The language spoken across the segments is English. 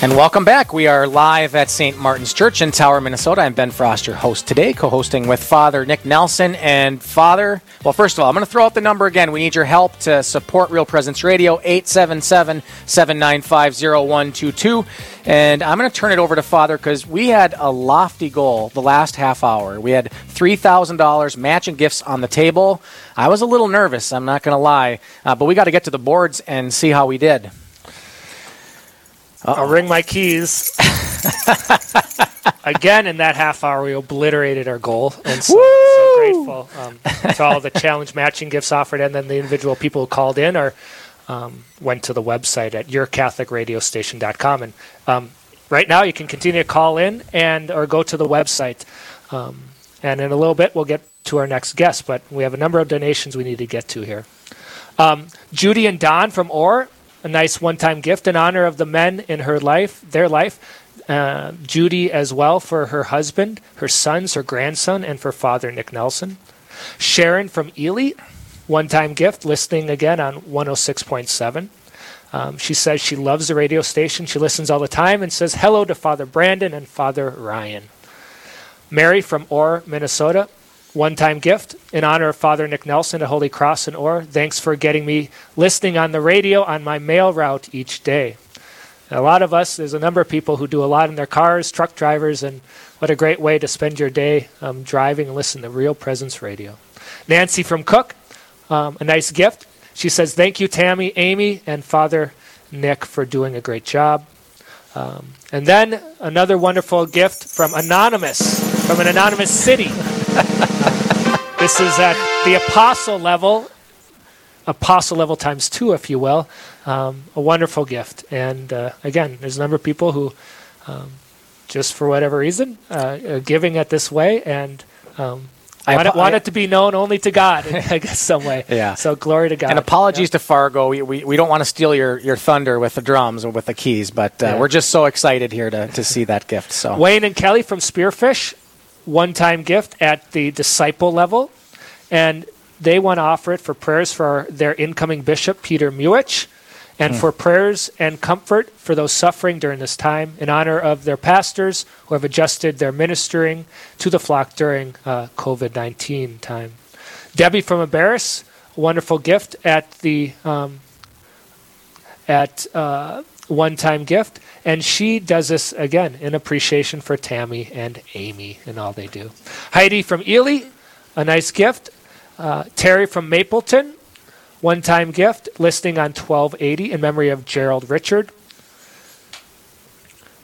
And welcome back. We are live at St. Martin's Church in Tower, Minnesota. I'm Ben Frost, your host today, co hosting with Father Nick Nelson. And Father, well, first of all, I'm going to throw out the number again. We need your help to support Real Presence Radio, 877 795 0122. And I'm going to turn it over to Father because we had a lofty goal the last half hour. We had $3,000 matching gifts on the table. I was a little nervous, I'm not going to lie, uh, but we got to get to the boards and see how we did. Uh-oh. I'll ring my keys. Again, in that half hour, we obliterated our goal, and so, so grateful um, to all the challenge matching gifts offered, and then the individual people who called in or um, went to the website at yourcatholicradiostation.com. And um, right now, you can continue to call in and or go to the website. Um, and in a little bit, we'll get to our next guest, but we have a number of donations we need to get to here. Um, Judy and Don from Orr a nice one-time gift in honor of the men in her life, their life. Uh, Judy as well for her husband, her sons, her grandson, and for Father Nick Nelson. Sharon from Ely, one-time gift, listening again on 106.7. Um, she says she loves the radio station. She listens all the time and says hello to Father Brandon and Father Ryan. Mary from Orr, Minnesota, one time gift in honor of Father Nick Nelson at Holy Cross in Orr. Thanks for getting me listening on the radio on my mail route each day. A lot of us, there's a number of people who do a lot in their cars, truck drivers, and what a great way to spend your day um, driving and listen to Real Presence Radio. Nancy from Cook, um, a nice gift. She says, Thank you, Tammy, Amy, and Father Nick for doing a great job. Um, and then another wonderful gift from Anonymous, from an anonymous city. this is at the apostle level, apostle level times two, if you will. Um, a wonderful gift. And uh, again, there's a number of people who, um, just for whatever reason, uh, are giving it this way and um, I want, it, want it to be known only to God, I guess, some way. yeah. So glory to God. And apologies to Fargo. We, we, we don't want to steal your, your thunder with the drums or with the keys, but uh, yeah. we're just so excited here to, to see that gift. So Wayne and Kelly from Spearfish, one time gift at the disciple level. And they want to offer it for prayers for their incoming bishop, Peter Muhich, and mm. for prayers and comfort for those suffering during this time in honor of their pastors who have adjusted their ministering to the flock during uh, COVID 19 time. Debbie from Abaris, a wonderful gift at the um, at uh, one time gift. And she does this again in appreciation for Tammy and Amy and all they do. Heidi from Ely, a nice gift. Uh, Terry from Mapleton, one time gift, listing on 1280 in memory of Gerald Richard.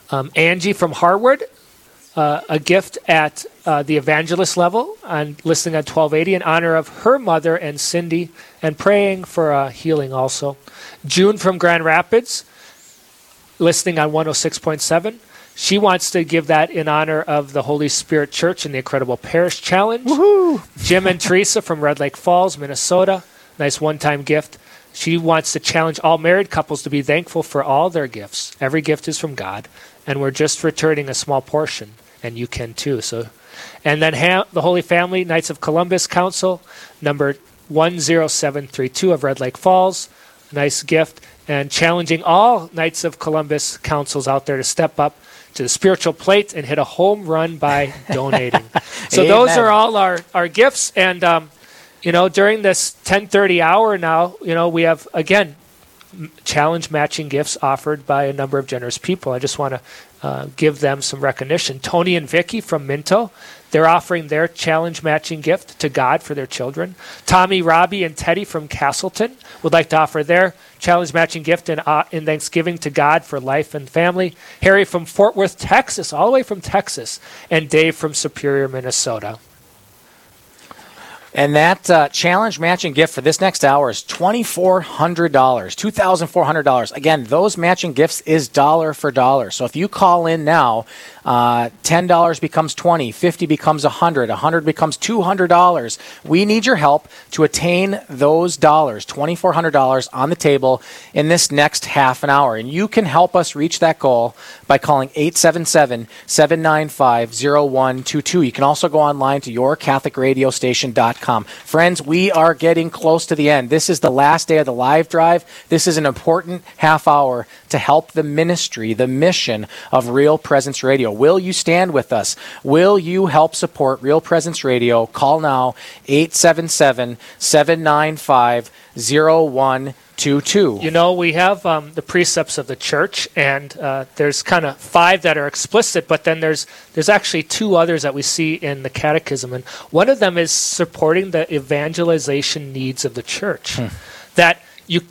Um, Angie from Harwood, uh, a gift at uh, the evangelist level, on listing on 1280 in honor of her mother and Cindy, and praying for uh, healing also. June from Grand Rapids, listening on 106.7. She wants to give that in honor of the Holy Spirit Church and the Incredible Parish Challenge. Woohoo! Jim and Teresa from Red Lake Falls, Minnesota. Nice one time gift. She wants to challenge all married couples to be thankful for all their gifts. Every gift is from God, and we're just returning a small portion, and you can too. So, and then ha- the Holy Family Knights of Columbus Council, number 10732 of Red Lake Falls. Nice gift and challenging all Knights of Columbus councils out there to step up to the spiritual plate and hit a home run by donating. so those are all our, our gifts. And, um, you know, during this 1030 hour now, you know, we have, again, challenge matching gifts offered by a number of generous people. I just want to uh, give them some recognition. Tony and Vicky from Minto, they're offering their challenge matching gift to God for their children. Tommy, Robbie, and Teddy from Castleton would like to offer their challenge matching gift in, uh, in Thanksgiving to God for life and family. Harry from Fort Worth, Texas, all the way from Texas, and Dave from Superior, Minnesota. And that uh, challenge matching gift for this next hour is $2,400, $2,400. Again, those matching gifts is dollar for dollar. So if you call in now, uh, $10 becomes 20, 50 becomes 100, 100 becomes $200. We need your help to attain those dollars, $2,400 on the table in this next half an hour. And you can help us reach that goal by calling 877-795-0122. You can also go online to yourcatholicradiostation.com Friends, we are getting close to the end. This is the last day of the live drive. This is an important half hour to help the ministry, the mission of Real Presence Radio. Will you stand with us? Will you help support Real Presence Radio? Call now 877 795 0122. You know, we have um, the precepts of the church, and uh, there's kind of five that are explicit, but then there's there's actually two others that we see in the Catechism, and one of them is supporting the evangelization needs of the church. Hmm. That you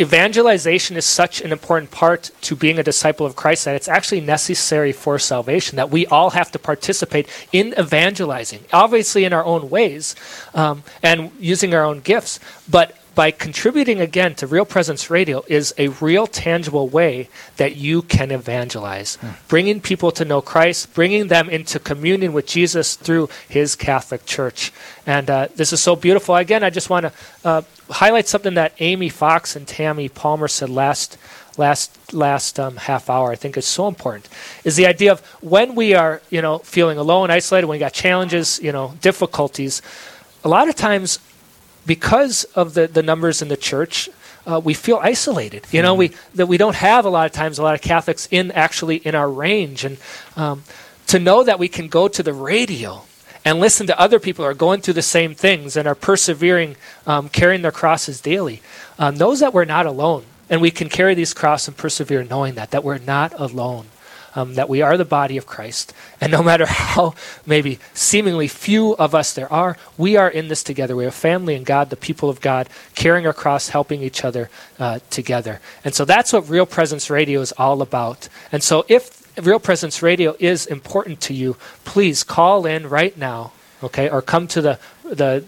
evangelization is such an important part to being a disciple of Christ that it's actually necessary for salvation, that we all have to participate in evangelizing, obviously in our own ways um, and using our own gifts. But by contributing again to Real Presence Radio is a real tangible way that you can evangelize, bringing people to know Christ, bringing them into communion with Jesus through His Catholic Church. And uh, this is so beautiful. Again, I just want to uh, highlight something that Amy Fox and Tammy Palmer said last last last um, half hour i think is so important is the idea of when we are you know feeling alone isolated when we got challenges you know difficulties a lot of times because of the, the numbers in the church, uh, we feel isolated. You know, we that we don't have a lot of times a lot of Catholics in actually in our range, and um, to know that we can go to the radio and listen to other people who are going through the same things and are persevering, um, carrying their crosses daily, uh, knows that we're not alone, and we can carry these crosses and persevere, knowing that that we're not alone um, that we are the body of Christ. And no matter how maybe seemingly few of us there are, we are in this together. We have family and God, the people of God, carrying our cross, helping each other uh, together. And so that's what Real Presence Radio is all about. And so if Real Presence Radio is important to you, please call in right now, okay, or come to the the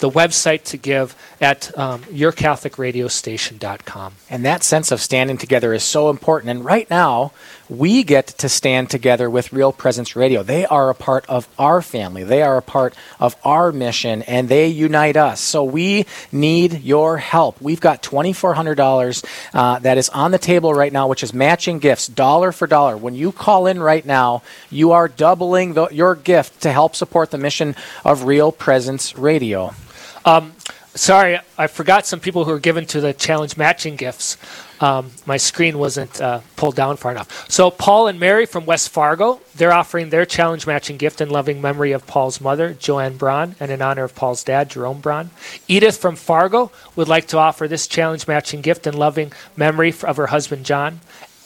the website to give at um, yourcatholicradiostation.com. And that sense of standing together is so important. And right now, we get to stand together with Real Presence Radio. They are a part of our family, they are a part of our mission, and they unite us. So we need your help. We've got $2,400 uh, that is on the table right now, which is matching gifts, dollar for dollar. When you call in right now, you are doubling the, your gift to help support the mission of Real Presence Radio. Um, sorry, I forgot some people who were given to the challenge matching gifts. Um, my screen wasn't uh, pulled down far enough. So, Paul and Mary from West Fargo, they're offering their challenge matching gift in loving memory of Paul's mother, Joanne Braun, and in honor of Paul's dad, Jerome Braun. Edith from Fargo would like to offer this challenge matching gift in loving memory of her husband, John.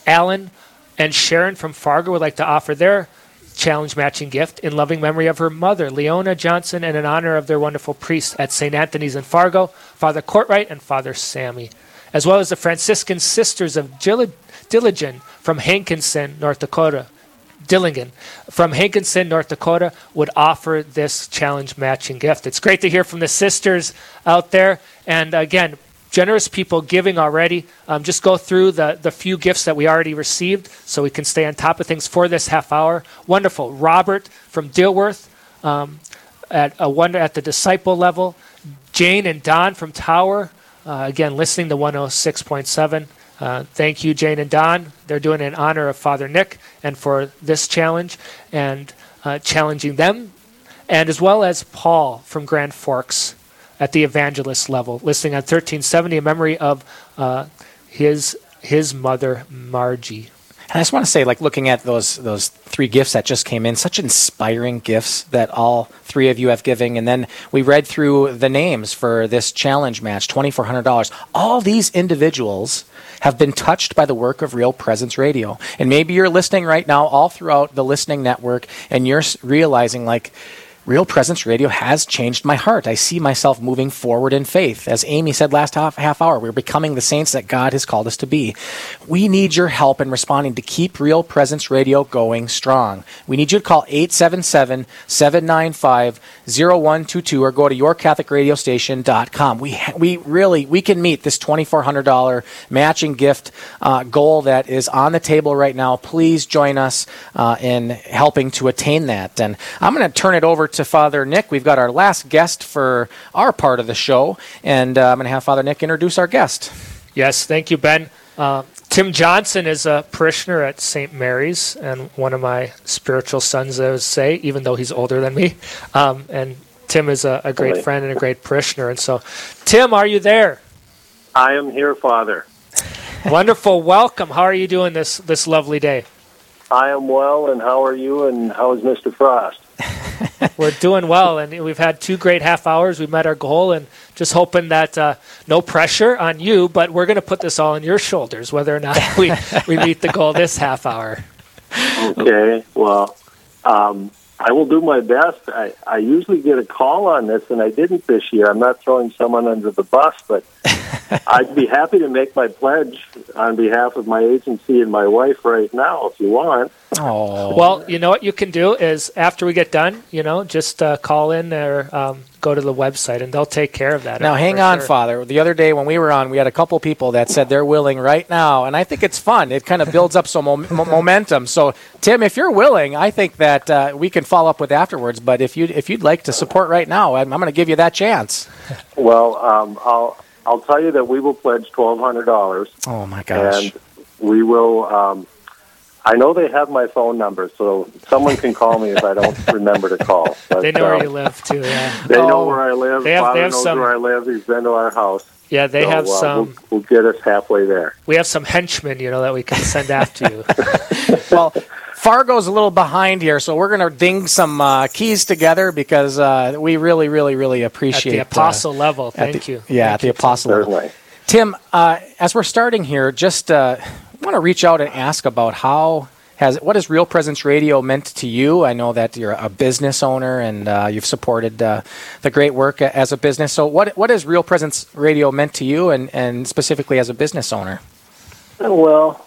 Alan and Sharon from Fargo would like to offer their challenge matching gift in loving memory of her mother, Leona Johnson, and in honor of their wonderful priests at St. Anthony's in Fargo, Father Courtwright and Father Sammy as well as the Franciscan Sisters of Dillingen from Hankinson, North Dakota. Dillingen from Hankinson, North Dakota, would offer this challenge matching gift. It's great to hear from the sisters out there. And again, generous people giving already. Um, just go through the, the few gifts that we already received so we can stay on top of things for this half hour. Wonderful. Robert from Dilworth um, at, a wonder, at the disciple level. Jane and Don from Tower uh, again, listening to 106.7. Uh, thank you, Jane and Don. They're doing it in honor of Father Nick and for this challenge and uh, challenging them, and as well as Paul from Grand Forks at the evangelist level, listening on 1370 a memory of uh, his his mother Margie. And I just want to say, like looking at those those three gifts that just came in, such inspiring gifts that all three of you have given. And then we read through the names for this challenge match, twenty four hundred dollars. All these individuals have been touched by the work of Real Presence Radio. And maybe you're listening right now, all throughout the listening network, and you're realizing like Real Presence Radio has changed my heart. I see myself moving forward in faith. As Amy said last half, half hour, we're becoming the saints that God has called us to be. We need your help in responding to keep Real Presence Radio going strong. We need you to call 877 795 0122 or go to yourcatholicradiostation.com. We, we really, we can meet this $2,400 matching gift uh, goal that is on the table right now. Please join us uh, in helping to attain that. And I'm going to turn it over to Father Nick. We've got our last guest for our part of the show, and uh, I'm going to have Father Nick introduce our guest. Yes, thank you, Ben. Uh, Tim Johnson is a parishioner at St. Mary's and one of my spiritual sons, I would say, even though he's older than me. Um, and Tim is a, a great really? friend and a great parishioner. And so, Tim, are you there? I am here, Father. Wonderful. Welcome. How are you doing this this lovely day? I am well, and how are you? And how is Mr. Frost? We're doing well, and we've had two great half hours. We met our goal, and just hoping that uh, no pressure on you, but we're going to put this all on your shoulders, whether or not we we meet the goal this half hour. Okay. Well, um, I will do my best. I, I usually get a call on this, and I didn't this year. I'm not throwing someone under the bus, but I'd be happy to make my pledge on behalf of my agency and my wife right now if you want. Oh. Well, you know what you can do is after we get done, you know, just uh, call in or um, go to the website and they'll take care of that. Now, hang on, sure. Father. The other day when we were on, we had a couple people that said they're willing right now, and I think it's fun. It kind of builds up some mo- momentum. So, Tim, if you're willing, I think that uh, we can follow up with afterwards. But if you if you'd like to support right now, I'm, I'm going to give you that chance. Well, um, I'll I'll tell you that we will pledge twelve hundred dollars. Oh my gosh! And we will. Um, I know they have my phone number, so someone can call me if I don't remember to call. But, they know where you um, live too. Yeah. They oh, know where I live. They have, Father they have knows some, where I live. He's been to our house. Yeah, they so, have uh, some. We'll, we'll, get us halfway there. We have some henchmen, you know, that we can send after you. well, Fargo's a little behind here, so we're going to ding some uh, keys together because uh, we really, really, really appreciate at the apostle uh, level. Thank the, you. Yeah, Thank at the apostle level. Tim, uh, as we're starting here, just uh, want to reach out and ask about how has what has Real Presence Radio meant to you? I know that you're a business owner and uh, you've supported uh, the great work as a business. So, what what has Real Presence Radio meant to you, and, and specifically as a business owner? Well,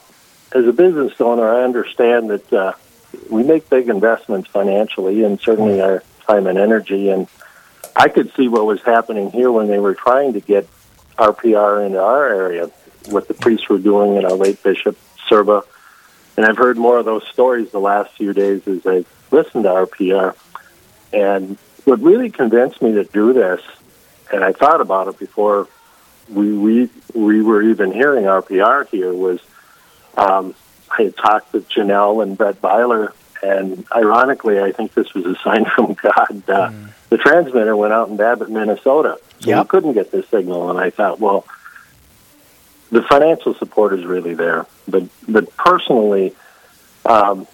as a business owner, I understand that uh, we make big investments financially and certainly our time and energy. And I could see what was happening here when they were trying to get RPR into our area, what the priests were doing and our late Bishop Sirba. And I've heard more of those stories the last few days as I've listened to RPR. And what really convinced me to do this, and I thought about it before we we, we were even hearing RPR here, was – um, I had talked with Janelle and Brett Byler, and ironically, I think this was a sign from God. Uh, mm. The transmitter went out in Babbitt, Minnesota, so yep. we couldn't get the signal. And I thought, well, the financial support is really there, but but personally, um,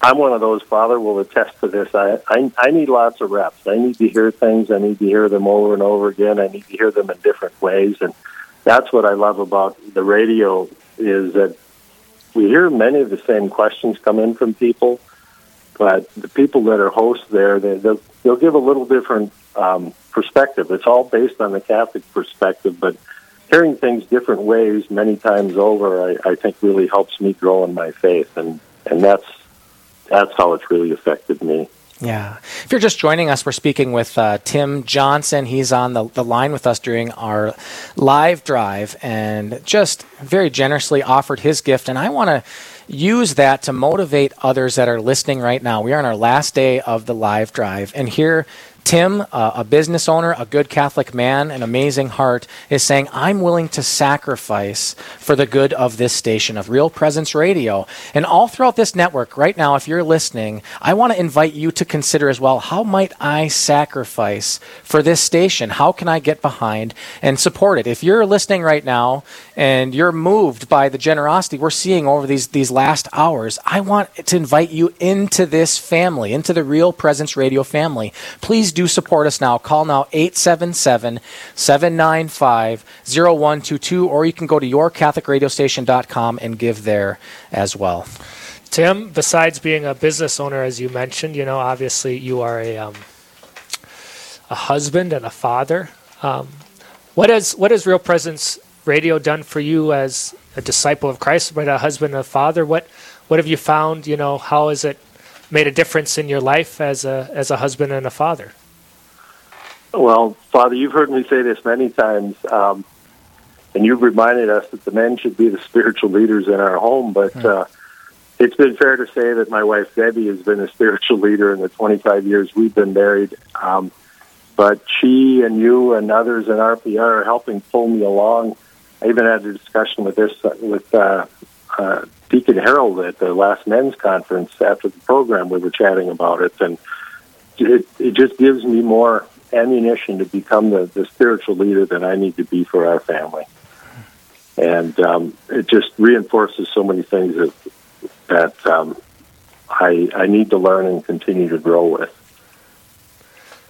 I'm one of those. Father will attest to this. I, I I need lots of reps. I need to hear things. I need to hear them over and over again. I need to hear them in different ways, and that's what I love about the radio is that we hear many of the same questions come in from people, but the people that are hosts there, they, they'll, they'll give a little different um, perspective. It's all based on the Catholic perspective, but hearing things different ways many times over, I, I think really helps me grow in my faith, and and that's that's how it's really affected me. Yeah. If you're just joining us, we're speaking with uh, Tim Johnson. He's on the, the line with us during our live drive and just very generously offered his gift. And I want to use that to motivate others that are listening right now. We are on our last day of the live drive. And here Tim, uh, a business owner, a good Catholic man, an amazing heart, is saying, I'm willing to sacrifice for the good of this station of Real Presence Radio. And all throughout this network, right now, if you're listening, I want to invite you to consider as well how might I sacrifice for this station? How can I get behind and support it? If you're listening right now and you're moved by the generosity we're seeing over these, these last hours, I want to invite you into this family, into the Real Presence Radio family. Please do support us now. Call now 877 795 0122, or you can go to yourcatholicradiostation.com and give there as well. Tim, besides being a business owner, as you mentioned, you know, obviously you are a, um, a husband and a father. Um, what has what has Real Presence Radio done for you as a disciple of Christ, but a husband and a father? What what have you found? You know, how has it made a difference in your life as a as a husband and a father? Well, Father, you've heard me say this many times, um, and you've reminded us that the men should be the spiritual leaders in our home. But uh, it's been fair to say that my wife Debbie has been a spiritual leader in the 25 years we've been married. Um, but she and you and others in RPR are helping pull me along. I even had a discussion with this with uh, uh, Deacon Harold at the last men's conference after the program. We were chatting about it, and it, it just gives me more ammunition to become the, the spiritual leader that I need to be for our family. And um, it just reinforces so many things that that um, I I need to learn and continue to grow with.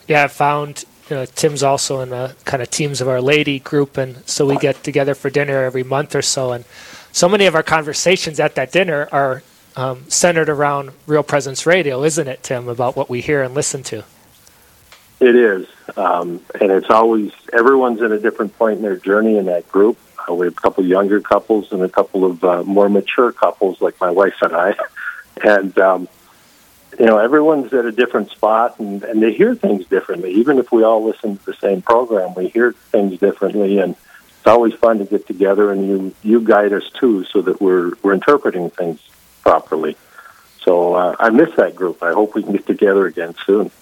Yeah, I found uh, Tim's also in the kind of teams of our lady group, and so we get together for dinner every month or so. And so many of our conversations at that dinner are um, centered around Real Presence Radio, isn't it, Tim? About what we hear and listen to. It is, um, and it's always everyone's in a different point in their journey in that group. Uh, we have a couple younger couples and a couple of uh, more mature couples, like my wife and I, and um, you know everyone's at a different spot, and, and they hear things differently. Even if we all listen to the same program, we hear things differently, and it's always fun to get together and you you guide us too, so that we're we're interpreting things properly. So uh, I miss that group. I hope we can get together again soon.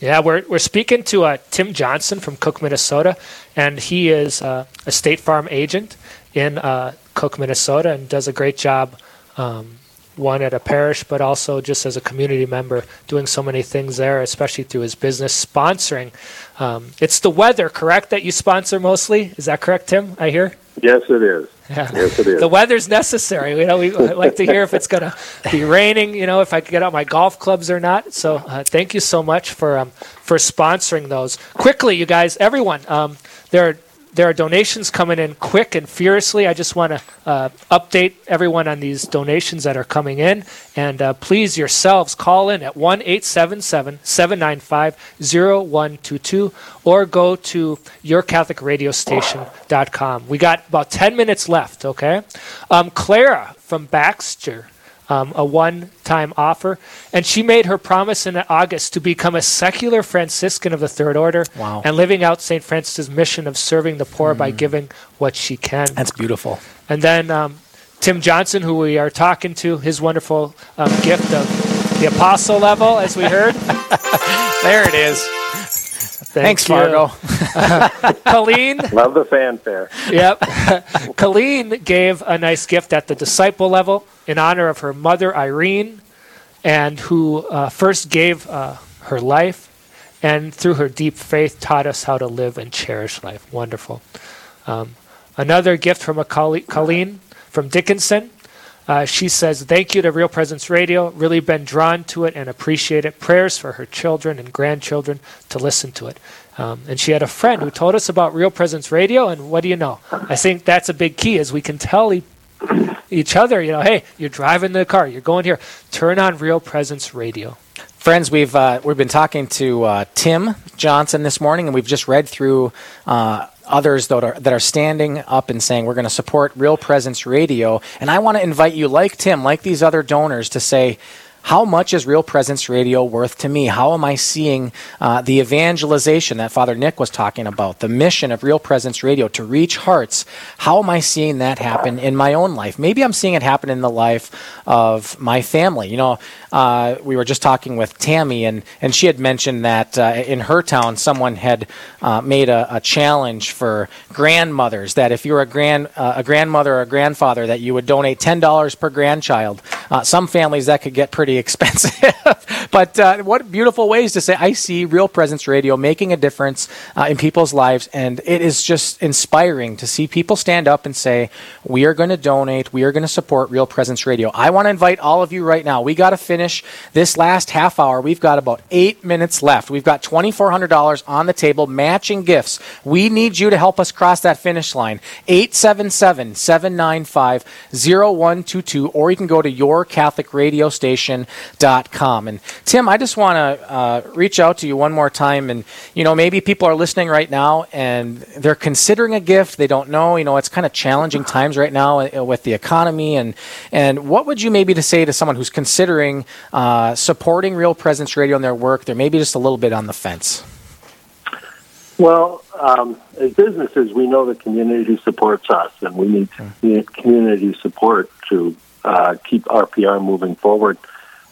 Yeah, we're, we're speaking to uh, Tim Johnson from Cook, Minnesota, and he is uh, a State Farm agent in uh, Cook, Minnesota, and does a great job, um, one at a parish, but also just as a community member, doing so many things there, especially through his business sponsoring. Um, it's the weather, correct, that you sponsor mostly? Is that correct, Tim? I hear? Yes, it is. Yeah. Yes, it is. The weather's necessary. You know, we like to hear if it's going to be raining. You know, if I can get out my golf clubs or not. So, uh, thank you so much for um, for sponsoring those. Quickly, you guys, everyone, um, there are there are donations coming in quick and furiously. I just want to uh, update everyone on these donations that are coming in. And uh, please yourselves call in at 1 877 795 0122 or go to yourcatholicradiostation.com. We got about 10 minutes left, okay? Um, Clara from Baxter um, a one time offer. And she made her promise in August to become a secular Franciscan of the Third Order Wow. and living out St. Francis' mission of serving the poor by giving what she can. That's beautiful. And then um, Tim Johnson, who we are talking to, his wonderful um, gift of the apostle level, as we heard. There it is. Thank Thanks, you. Fargo. Colleen, Love the fanfare. yep. Colleen gave a nice gift at the disciple level in honor of her mother, Irene, and who uh, first gave uh, her life and through her deep faith taught us how to live and cherish life. Wonderful. Um, another gift from a colle- Colleen from Dickinson. Uh, she says, Thank you to Real Presence Radio. Really been drawn to it and appreciate it. Prayers for her children and grandchildren to listen to it. Um, and she had a friend who told us about Real Presence Radio, and what do you know? I think that's a big key is we can tell e- each other, you know, hey, you're driving the car, you're going here, turn on Real Presence Radio. Friends, we've uh, we've been talking to uh, Tim Johnson this morning, and we've just read through uh, others that are that are standing up and saying we're going to support Real Presence Radio. And I want to invite you, like Tim, like these other donors, to say. How much is Real Presence Radio worth to me? How am I seeing uh, the evangelization that Father Nick was talking about, the mission of Real Presence Radio to reach hearts? How am I seeing that happen in my own life? Maybe I'm seeing it happen in the life of my family. You know, uh, we were just talking with Tammy, and, and she had mentioned that uh, in her town, someone had uh, made a, a challenge for grandmothers that if you're a grand uh, a grandmother or a grandfather, that you would donate ten dollars per grandchild. Uh, some families that could get pretty expensive, but uh, what beautiful ways to say I see Real Presence Radio making a difference uh, in people's lives, and it is just inspiring to see people stand up and say we are going to donate, we are going to support Real Presence Radio. I want to invite all of you right now. We got to finish this last half hour. We've got about eight minutes left. We've got twenty four hundred dollars on the table, matching gifts. We need you to help us cross that finish line. 877 795 0122, or you can go to yourcatholicradiostation.com. And Tim, I just want to uh, reach out to you one more time. And, you know, maybe people are listening right now and they're considering a gift. They don't know. You know, it's kind of challenging times right now uh, with the economy. And, and what would you maybe to say to someone who's considering uh, supporting Real Presence Radio in their work? They're maybe just a little bit on the fence. Well, um, as businesses, we know the community supports us, and we need community support to uh, keep RPR moving forward.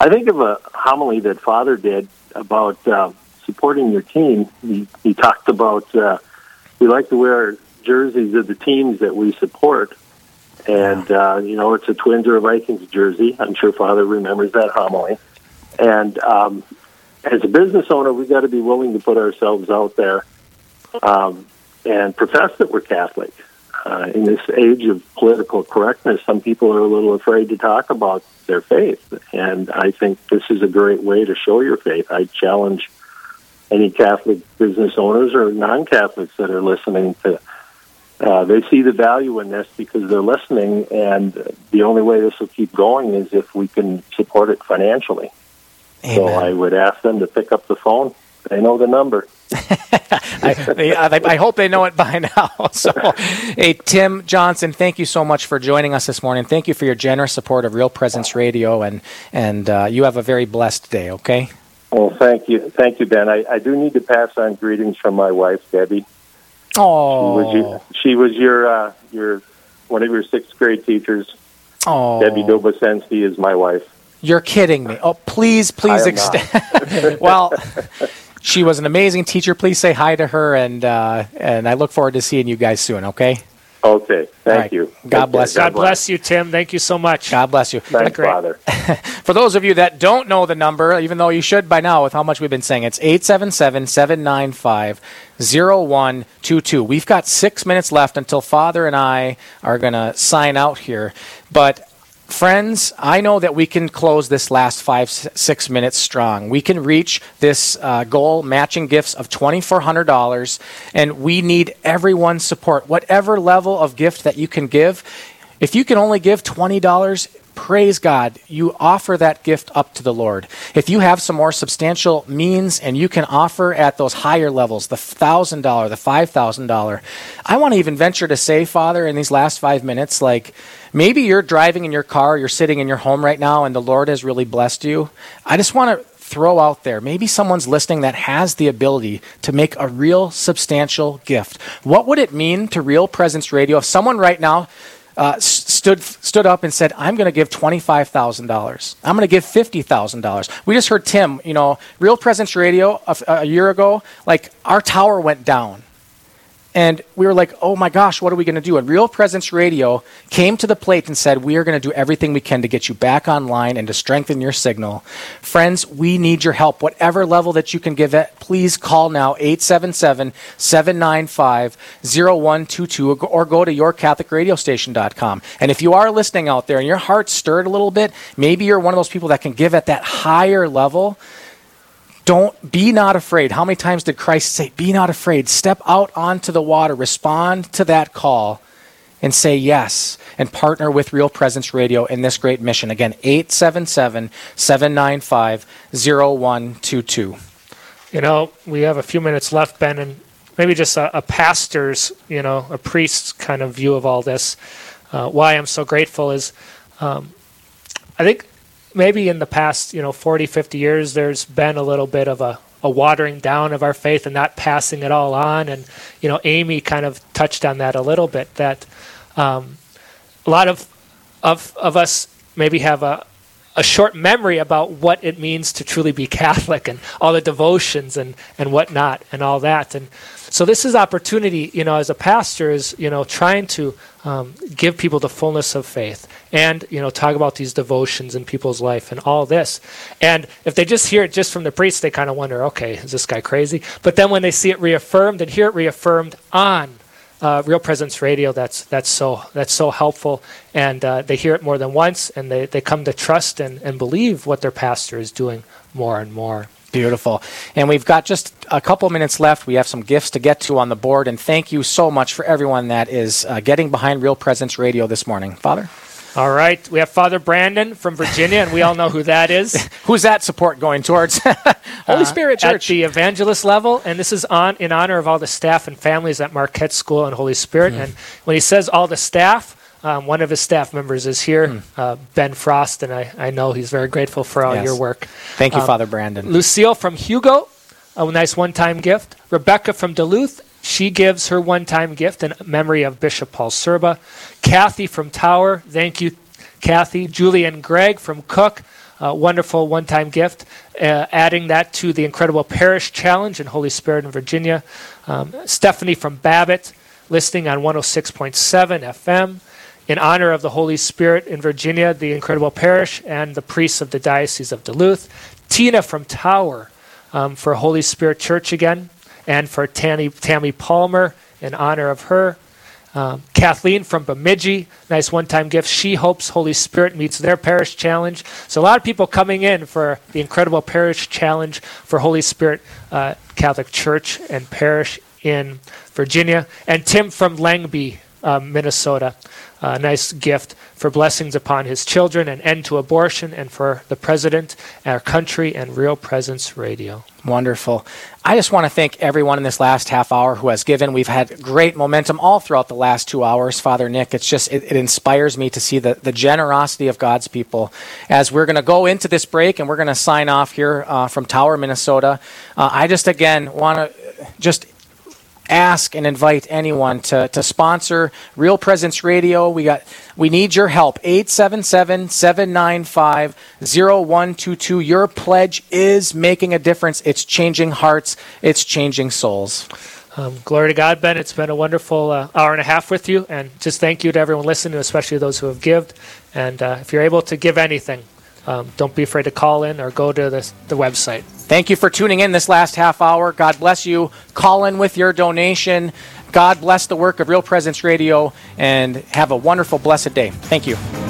I think of a homily that Father did about uh, supporting your team. He, he talked about uh, we like to wear jerseys of the teams that we support. And, uh, you know, it's a Twins or a Vikings jersey. I'm sure Father remembers that homily. And um, as a business owner, we've got to be willing to put ourselves out there um, and profess that we're Catholic. Uh, in this age of political correctness, some people are a little afraid to talk about their faith, and I think this is a great way to show your faith. I challenge any Catholic business owners or non-Catholics that are listening to. Uh, they see the value in this because they're listening, and the only way this will keep going is if we can support it financially. Amen. So I would ask them to pick up the phone. They know the number. I, I, I, hope they know it by now. So, hey, Tim Johnson, thank you so much for joining us this morning. Thank you for your generous support of Real Presence Radio, and and uh, you have a very blessed day. Okay. Well, thank you, thank you, Ben. I, I do need to pass on greetings from my wife, Debbie. Oh, she was your, she was your, uh, your one of your sixth grade teachers. Oh, Debbie Dobosensky is my wife. You're kidding me. Oh, please, please extend. well, she was an amazing teacher. Please say hi to her, and uh, and I look forward to seeing you guys soon. Okay. Okay. Thank right. you. God bless you. God bless you, Tim. Thank you so much. God bless you. Thanks, Father. For those of you that don't know the number, even though you should by now with how much we've been saying, it's 877 795 0122. We've got six minutes left until Father and I are going to sign out here. But Friends, I know that we can close this last five, six minutes strong. We can reach this uh, goal, matching gifts of $2,400, and we need everyone's support. Whatever level of gift that you can give, if you can only give $20, praise God, you offer that gift up to the Lord. If you have some more substantial means and you can offer at those higher levels, the $1,000, the $5,000, I want to even venture to say, Father, in these last five minutes, like maybe you're driving in your car, you're sitting in your home right now, and the Lord has really blessed you. I just want to throw out there. Maybe someone's listening that has the ability to make a real substantial gift. What would it mean to Real Presence Radio if someone right now uh, stood stood up and said, "I'm going to give twenty five thousand dollars. I'm going to give fifty thousand dollars." We just heard Tim. You know, Real Presence Radio a, a year ago, like our tower went down. And we were like, oh my gosh, what are we going to do? And Real Presence Radio came to the plate and said, we are going to do everything we can to get you back online and to strengthen your signal. Friends, we need your help. Whatever level that you can give it, please call now 877 795 0122 or go to yourcatholicradiostation.com. And if you are listening out there and your heart stirred a little bit, maybe you're one of those people that can give at that higher level don't be not afraid. How many times did Christ say, Be not afraid? Step out onto the water, respond to that call, and say yes, and partner with Real Presence Radio in this great mission. Again, 877 795 0122. You know, we have a few minutes left, Ben, and maybe just a, a pastor's, you know, a priest's kind of view of all this. Uh, why I'm so grateful is um, I think maybe in the past, you know, 40, 50 years, there's been a little bit of a, a watering down of our faith and not passing it all on. And, you know, Amy kind of touched on that a little bit, that um, a lot of, of, of us maybe have a, a short memory about what it means to truly be Catholic and all the devotions and, and whatnot and all that. And so this is opportunity, you know, as a pastor is, you know, trying to um, give people the fullness of faith and, you know, talk about these devotions in people's life and all this. And if they just hear it just from the priest, they kind of wonder, okay, is this guy crazy? But then when they see it reaffirmed and hear it reaffirmed on uh, Real Presence Radio, that's that's so that's so helpful, and uh, they hear it more than once, and they, they come to trust and, and believe what their pastor is doing more and more. Beautiful. And we've got just a couple minutes left. We have some gifts to get to on the board, and thank you so much for everyone that is uh, getting behind Real Presence Radio this morning. Father? All right. We have Father Brandon from Virginia, and we all know who that is. Who's that support going towards? Holy uh, Spirit Church. At the evangelist level, and this is on in honor of all the staff and families at Marquette School and Holy Spirit. Mm. And when he says all the staff, um, one of his staff members is here, mm. uh, Ben Frost, and I, I know he's very grateful for all yes. your work. Thank you, um, Father Brandon. Lucille from Hugo, a nice one time gift. Rebecca from Duluth, she gives her one time gift in memory of Bishop Paul Sirba. Kathy from Tower, thank you, Kathy. Julie and Greg from Cook, uh, wonderful one time gift. Uh, adding that to the incredible Parish Challenge in Holy Spirit in Virginia. Um, Stephanie from Babbitt, listening on 106.7 FM. In honor of the Holy Spirit in Virginia, the incredible parish, and the priests of the Diocese of Duluth. Tina from Tower, um, for Holy Spirit Church again, and for Tammy, Tammy Palmer in honor of her. Um, Kathleen from Bemidji, nice one time gift. She hopes Holy Spirit meets their parish challenge. So, a lot of people coming in for the incredible parish challenge for Holy Spirit uh, Catholic Church and Parish in Virginia. And Tim from Lengby, uh, Minnesota, a nice gift for blessings upon his children, an end to abortion, and for the president, our country, and Real Presence Radio. Wonderful. I just want to thank everyone in this last half hour who has given. We've had great momentum all throughout the last two hours, Father Nick. It's just, it, it inspires me to see the, the generosity of God's people. As we're going to go into this break and we're going to sign off here uh, from Tower, Minnesota, uh, I just again want to just ask and invite anyone to, to sponsor Real Presence Radio. We got we need your help. 877-795-0122. Your pledge is making a difference. It's changing hearts. It's changing souls. Um, glory to God, Ben. It's been a wonderful uh, hour and a half with you, and just thank you to everyone listening, especially those who have given. And uh, if you're able to give anything, um, don't be afraid to call in or go to the, the website. Thank you for tuning in this last half hour. God bless you. Call in with your donation. God bless the work of Real Presence Radio and have a wonderful, blessed day. Thank you.